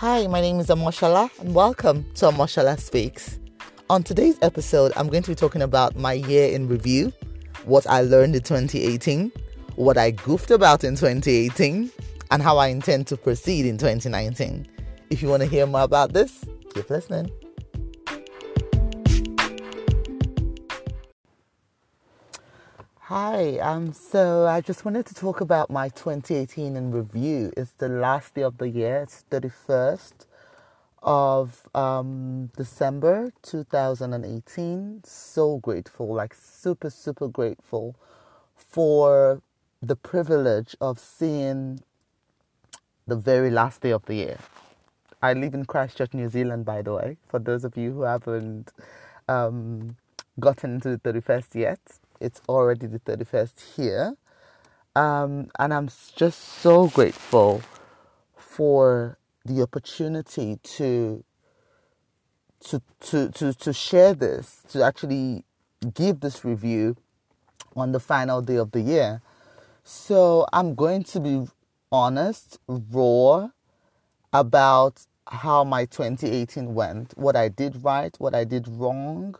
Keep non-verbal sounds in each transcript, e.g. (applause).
Hi, my name is Omoshola, and welcome to Omoshola Speaks. On today's episode, I'm going to be talking about my year in review, what I learned in 2018, what I goofed about in 2018, and how I intend to proceed in 2019. If you want to hear more about this, keep listening. Hi, um, so I just wanted to talk about my 2018 in review. It's the last day of the year. It's 31st of um, December 2018. So grateful, like super, super grateful for the privilege of seeing the very last day of the year. I live in Christchurch, New Zealand, by the way, for those of you who haven't um, gotten to the 31st yet it's already the 31st here. Um, and I'm just so grateful for the opportunity to to to to to share this, to actually give this review on the final day of the year. So I'm going to be honest, raw about how my 2018 went, what I did right, what I did wrong,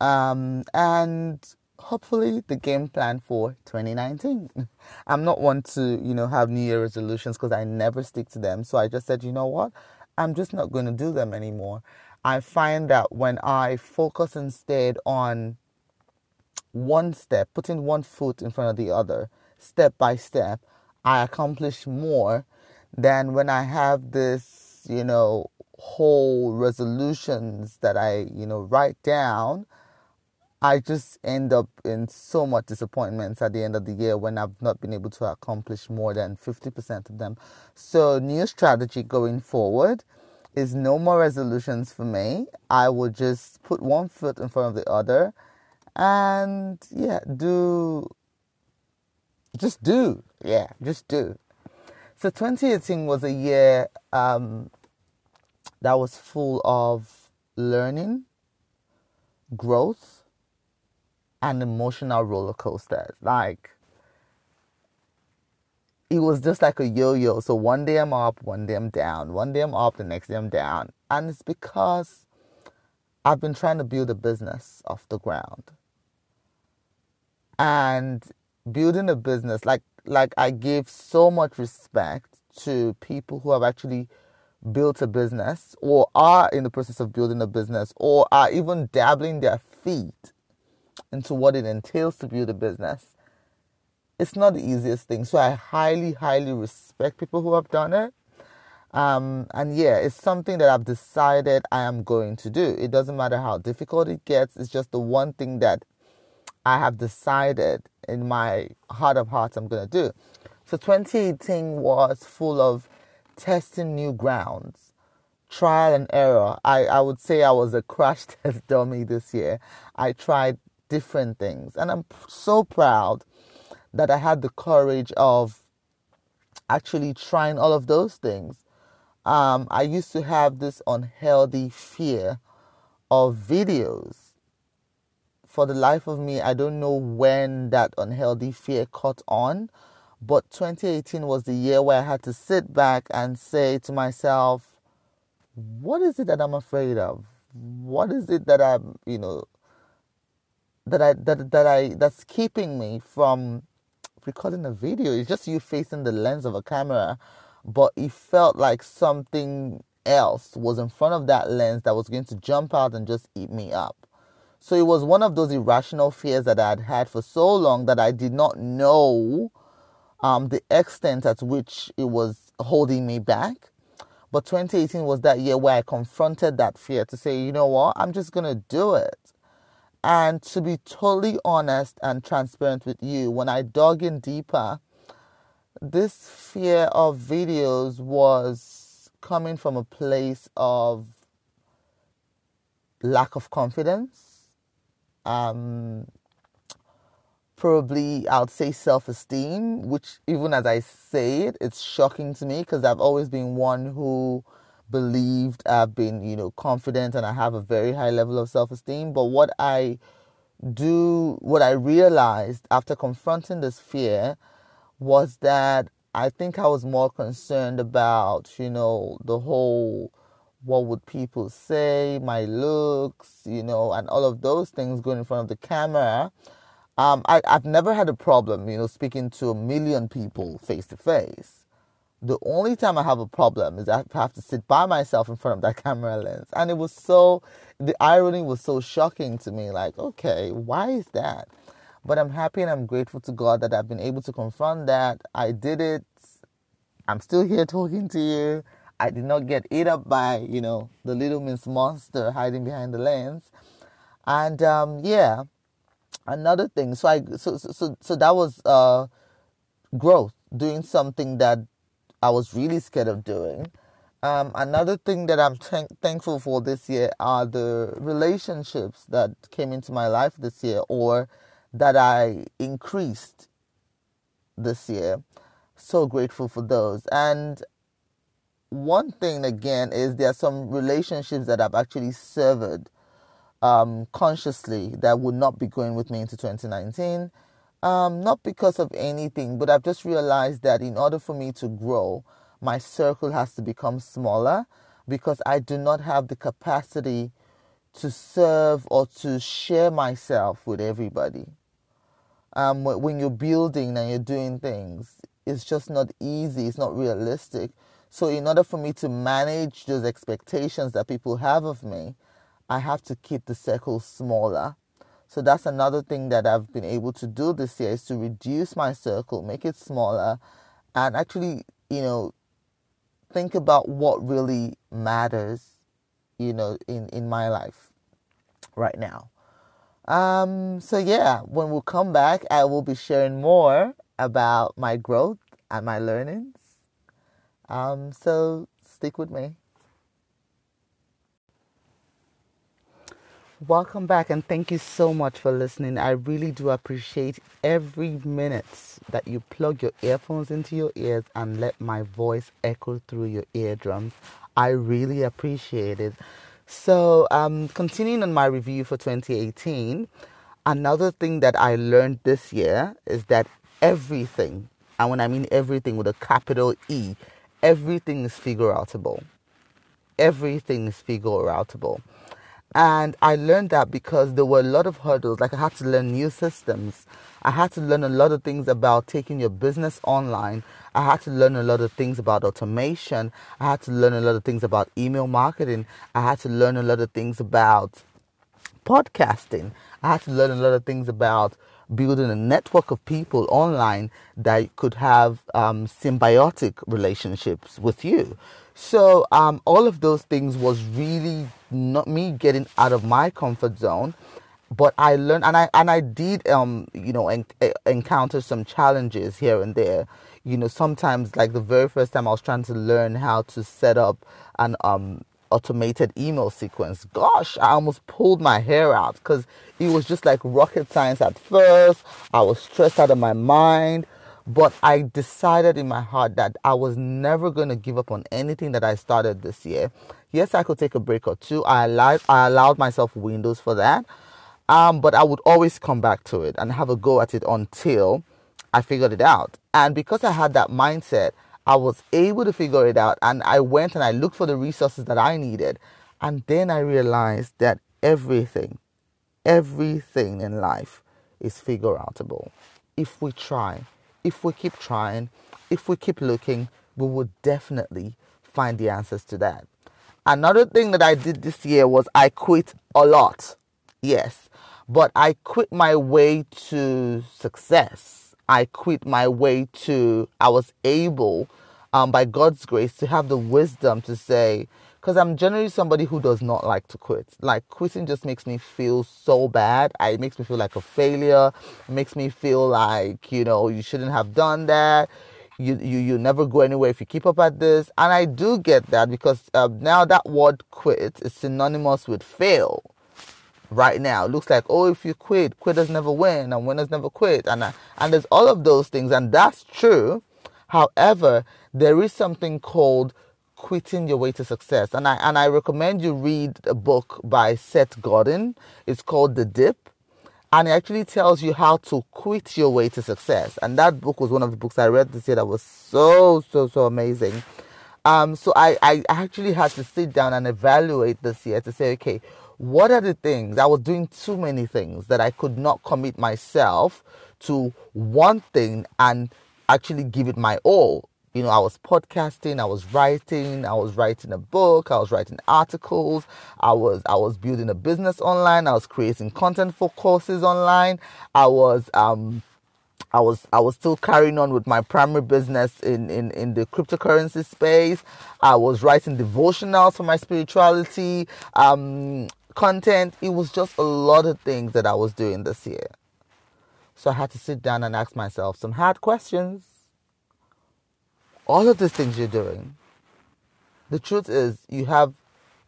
um, and hopefully the game plan for 2019. (laughs) I'm not one to, you know, have New Year resolutions because I never stick to them. So I just said, you know what? I'm just not going to do them anymore. I find that when I focus instead on one step, putting one foot in front of the other, step by step, I accomplish more than when I have this, you know, whole resolutions that I, you know, write down I just end up in so much disappointments at the end of the year when I've not been able to accomplish more than 50% of them. So, new strategy going forward is no more resolutions for me. I will just put one foot in front of the other and yeah, do just do. Yeah, just do. So 2018 was a year um, that was full of learning, growth, an emotional roller coaster. Like it was just like a yo-yo. So one day I'm up, one day I'm down, one day I'm up, the next day I'm down. And it's because I've been trying to build a business off the ground. And building a business, like like I give so much respect to people who have actually built a business or are in the process of building a business or are even dabbling their feet into what it entails to build a business. It's not the easiest thing. So I highly, highly respect people who have done it. Um, and yeah, it's something that I've decided I am going to do. It doesn't matter how difficult it gets, it's just the one thing that I have decided in my heart of hearts I'm going to do. So 2018 was full of testing new grounds, trial and error. I, I would say I was a crash (laughs) test dummy this year. I tried different things. And I'm so proud that I had the courage of actually trying all of those things. Um, I used to have this unhealthy fear of videos. For the life of me, I don't know when that unhealthy fear caught on, but 2018 was the year where I had to sit back and say to myself, what is it that I'm afraid of? What is it that I'm, you know, that I that that I that's keeping me from recording a video. It's just you facing the lens of a camera, but it felt like something else was in front of that lens that was going to jump out and just eat me up. So it was one of those irrational fears that I had had for so long that I did not know um, the extent at which it was holding me back. But 2018 was that year where I confronted that fear to say, you know what, I'm just going to do it. And to be totally honest and transparent with you, when I dug in deeper, this fear of videos was coming from a place of lack of confidence. Um, probably, I'd say self esteem, which, even as I say it, it's shocking to me because I've always been one who believed, I've been, you know, confident and I have a very high level of self esteem. But what I do, what I realized after confronting this fear was that I think I was more concerned about, you know, the whole what would people say, my looks, you know, and all of those things going in front of the camera. Um, I, I've never had a problem, you know, speaking to a million people face to face. The only time I have a problem is I have to sit by myself in front of that (laughs) camera lens. And it was so, the irony was so shocking to me. Like, okay, why is that? But I'm happy and I'm grateful to God that I've been able to confront that. I did it. I'm still here (laughs) talking to you. I did not get ate up by, you know, the little Miss Monster hiding behind the lens. And um, yeah, another thing. So I so so so that was uh, growth, doing something that I was really scared of doing. Um, another thing that I'm th- thankful for this year are the relationships that came into my life this year, or that I increased this year. So grateful for those. And one thing again is there are some relationships that I've actually severed um, consciously that would not be going with me into 2019. Um, not because of anything, but I've just realized that in order for me to grow, my circle has to become smaller because I do not have the capacity to serve or to share myself with everybody. Um, when you're building and you're doing things, it's just not easy, it's not realistic. So, in order for me to manage those expectations that people have of me, I have to keep the circle smaller. So, that's another thing that I've been able to do this year is to reduce my circle, make it smaller, and actually, you know, think about what really matters, you know, in, in my life right now. Um, so yeah, when we come back, I will be sharing more about my growth and my learnings. Um, so stick with me. Welcome back and thank you so much for listening. I really do appreciate every minute that you plug your earphones into your ears and let my voice echo through your eardrums. I really appreciate it. So, um, continuing on my review for 2018, another thing that I learned this year is that everything, and when I mean everything with a capital E, everything is figure outable. Everything is figure outable. And I learned that because there were a lot of hurdles. Like I had to learn new systems. I had to learn a lot of things about taking your business online. I had to learn a lot of things about automation. I had to learn a lot of things about email marketing. I had to learn a lot of things about podcasting. I had to learn a lot of things about building a network of people online that could have um, symbiotic relationships with you. So um, all of those things was really not me getting out of my comfort zone, but I learned and I and I did um you know en- encounter some challenges here and there. You know sometimes like the very first time I was trying to learn how to set up an um automated email sequence. Gosh, I almost pulled my hair out because it was just like rocket science at first. I was stressed out of my mind. But I decided in my heart that I was never going to give up on anything that I started this year. Yes, I could take a break or two. I allowed, I allowed myself windows for that. Um, but I would always come back to it and have a go at it until I figured it out. And because I had that mindset, I was able to figure it out and I went and I looked for the resources that I needed. And then I realized that everything, everything in life is figure outable. If we try, if we keep trying, if we keep looking, we will definitely find the answers to that. Another thing that I did this year was I quit a lot. Yes, but I quit my way to success I quit my way to, I was able, um, by God's grace, to have the wisdom to say, because I'm generally somebody who does not like to quit. Like quitting just makes me feel so bad. It makes me feel like a failure. It makes me feel like you know you shouldn't have done that. You you you never go anywhere if you keep up at this. And I do get that because uh, now that word quit is synonymous with fail right now. It looks like, oh, if you quit, quitters never win and winners never quit. And, uh, and there's all of those things, and that's true. However, there is something called quitting your way to success. And I, and I recommend you read a book by Seth Godin. It's called The Dip. and it actually tells you how to quit your way to success. And that book was one of the books I read this year that was so, so, so amazing. Um, so I, I actually had to sit down and evaluate this year to say, okay, what are the things? I was doing too many things that I could not commit myself to one thing and actually give it my all. You know, I was podcasting, I was writing, I was writing a book, I was writing articles, I was I was building a business online, I was creating content for courses online, I was um I was I was still carrying on with my primary business in, in, in the cryptocurrency space. I was writing devotionals for my spirituality um, content. It was just a lot of things that I was doing this year. So I had to sit down and ask myself some hard questions all of these things you're doing, the truth is you have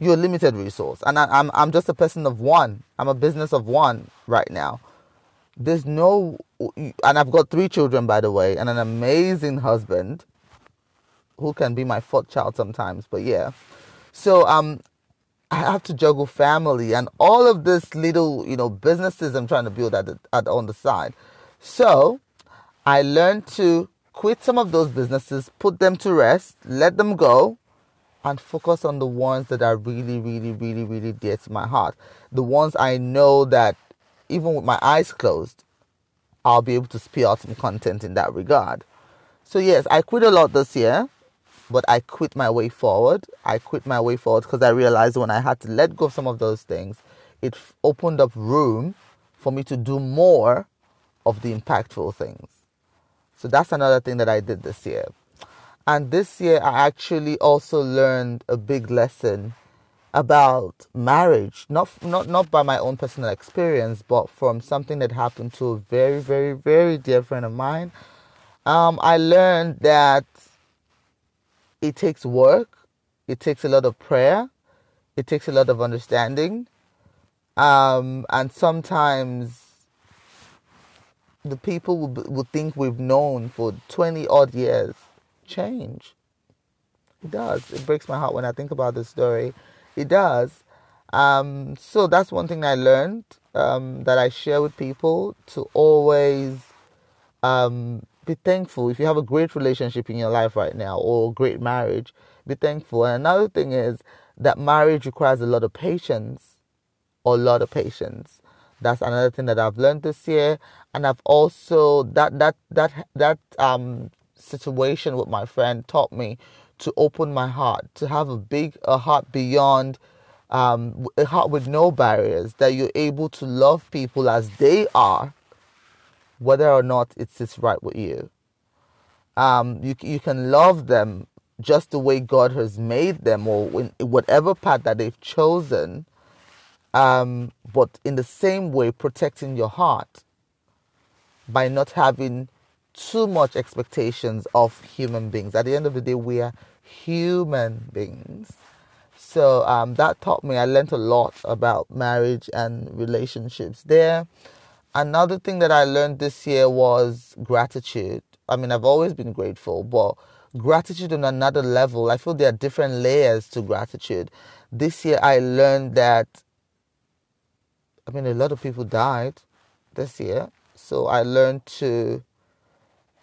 you're a limited resource. And I, am I'm, I'm just a person of one. I'm a business of one right now. There's no and I've got three children by the way, and an amazing husband who can be my fourth child sometimes, but yeah. So um I have to juggle family and all of this little, you know, businesses I'm trying to build at, the, at on the side. So I learned to quit some of those businesses, put them to rest, let them go, and focus on the ones that are really, really, really, really dear to my heart. The ones I know that even with my eyes closed, I'll be able to spew out some content in that regard. So, yes, I quit a lot this year, but I quit my way forward. I quit my way forward because I realized when I had to let go of some of those things, it opened up room for me to do more of the impactful things. So that's another thing that I did this year. And this year, I actually also learned a big lesson about marriage, not not not by my own personal experience, but from something that happened to a very, very, very dear friend of mine. Um, I learned that it takes work, it takes a lot of prayer, it takes a lot of understanding, um, and sometimes the people would, would think we've known for 20 odd years change. It does. It breaks my heart when I think about this story. It does. Um, so that's one thing I learned um, that I share with people to always um, be thankful. If you have a great relationship in your life right now or great marriage, be thankful. And another thing is that marriage requires a lot of patience, a lot of patience. That's another thing that I've learned this year, and I've also that that that that um situation with my friend taught me to open my heart, to have a big a heart beyond um, a heart with no barriers, that you're able to love people as they are, whether or not it sits right with you. Um, you you can love them just the way God has made them, or in whatever path that they've chosen, um, but in the same way, protecting your heart by not having too much expectations of human beings. At the end of the day, we are human beings. So um, that taught me, I learned a lot about marriage and relationships there. Another thing that I learned this year was gratitude. I mean, I've always been grateful, but gratitude on another level. I feel there are different layers to gratitude. This year, I learned that I mean, a lot of people died this year. So I learned to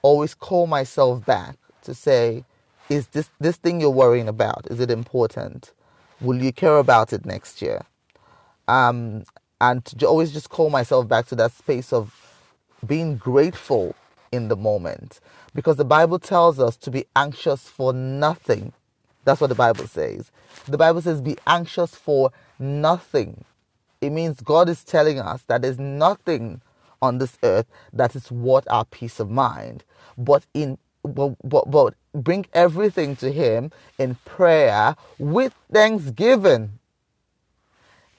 always call myself back to say, is this, this thing you're worrying about, is it important? Will you care about it next year? Um, and to always just call myself back to that space of being grateful in the moment. Because the Bible tells us to be anxious for nothing. That's what the Bible says. The Bible says, be anxious for nothing. It means God is telling us that there's nothing on this earth that is worth our peace of mind. But in but, but, but bring everything to Him in prayer with thanksgiving.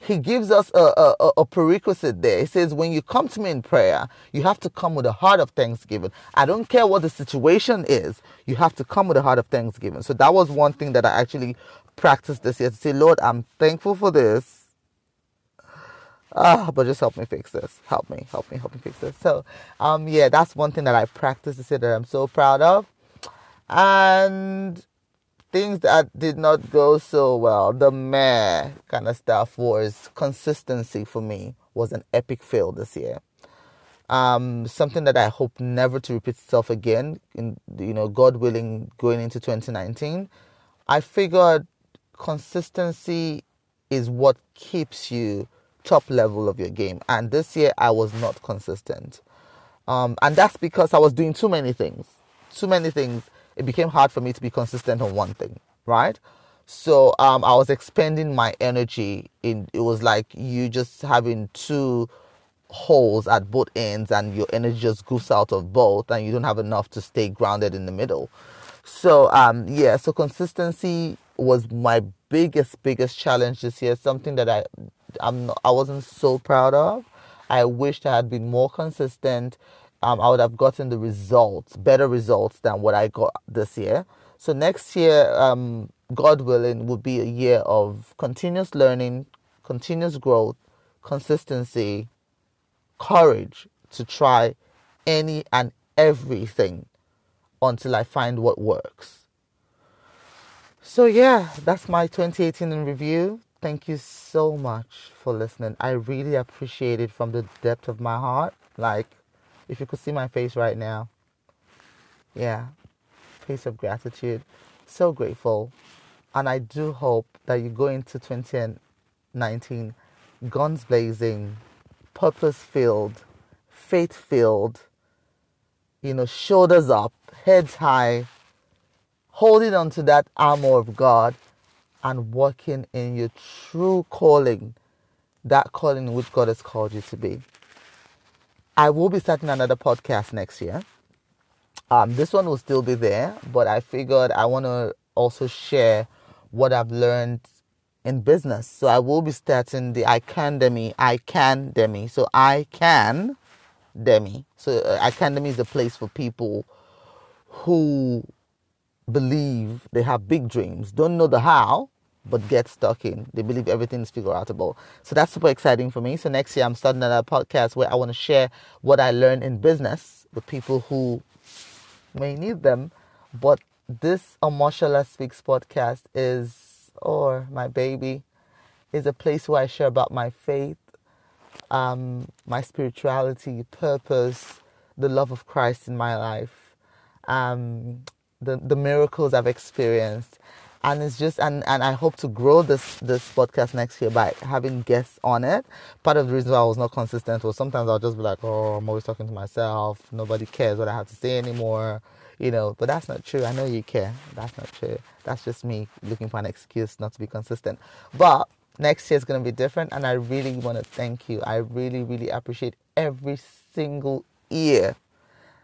He gives us a, a, a prerequisite there. He says, when you come to me in prayer, you have to come with a heart of thanksgiving. I don't care what the situation is, you have to come with a heart of thanksgiving. So that was one thing that I actually practiced this year to say, Lord, I'm thankful for this. Ah, but just help me fix this. Help me, help me, help me fix this. So, um, yeah, that's one thing that I practice to say that I'm so proud of. And things that did not go so well, the meh kind of stuff was consistency for me was an epic fail this year. um, something that I hope never to repeat itself again. In you know, God willing, going into 2019, I figured consistency is what keeps you top level of your game. And this year, I was not consistent, um, and that's because I was doing too many things. Too many things. It became hard for me to be consistent on one thing, right? So um, I was expending my energy in. It was like you just having two holes at both ends and your energy just goes out of both and you don't have enough to stay grounded in the middle. So um yeah, so consistency was my biggest biggest challenge this year, something that I I'm I wasn't so proud of. I wished I had been more consistent. Um, I would have gotten the results, better results than what I got this year. So next year, um, God willing, will be a year of continuous learning, continuous growth, consistency, courage to try any and everything until I find what works. So, yeah, that's my 2018 in review. Thank you so much for listening. I really appreciate it from the depth of my heart. Like, if you could see my face right now, yeah, face of gratitude. So grateful. And I do hope that you go into 2019 guns blazing, purpose filled, faith filled, you know, shoulders up, heads high, holding on to that armor of God and working in your true calling, that calling which God has called you to be. I will be starting another podcast next year. Um, this one will still be there, but I figured I want to also share what I've learned in business. So I will be starting the I Can Demi, I Can Demi. So I Can Demi. So uh, I Can Demi is a place for people who believe they have big dreams, don't know the how, but get stuck in. They believe everything is figure outable. So that's super exciting for me. So next year I'm starting another podcast where I want to share what I learned in business with people who may need them. But this Omoshola Speaks podcast is or my baby is a place where I share about my faith, um, my spirituality, purpose, the love of Christ in my life, um, the the miracles I've experienced, and it's just and and I hope to grow this this podcast next year by having guests on it. Part of the reason why I was not consistent was sometimes I'll just be like, oh, I'm always talking to myself. Nobody cares what I have to say anymore you know, but that's not true. I know you care. That's not true. That's just me looking for an excuse not to be consistent. But next year is going to be different, and I really want to thank you. I really, really appreciate every single ear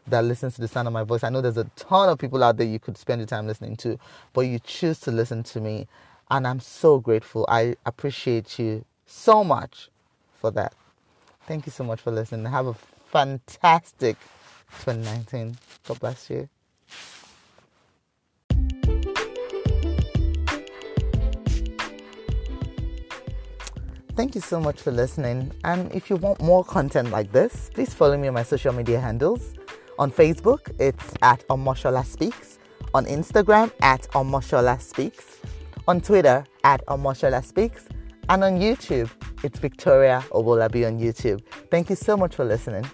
that listens to the sound of my voice. I know there's a ton of people out there you could spend your time listening to, but you choose to listen to me, and I'm so grateful. I appreciate you so much for that. Thank you so much for listening. Have a fantastic 2019. God bless you. Thank you so much for listening. And if you want more content like this, please follow me on my social media handles. On Facebook, it's at Omoshola Speaks. On Instagram, at Omoshola Speaks. On Twitter, at Omoshola Speaks. And on YouTube, it's Victoria Obolabi on YouTube. Thank you so much for listening.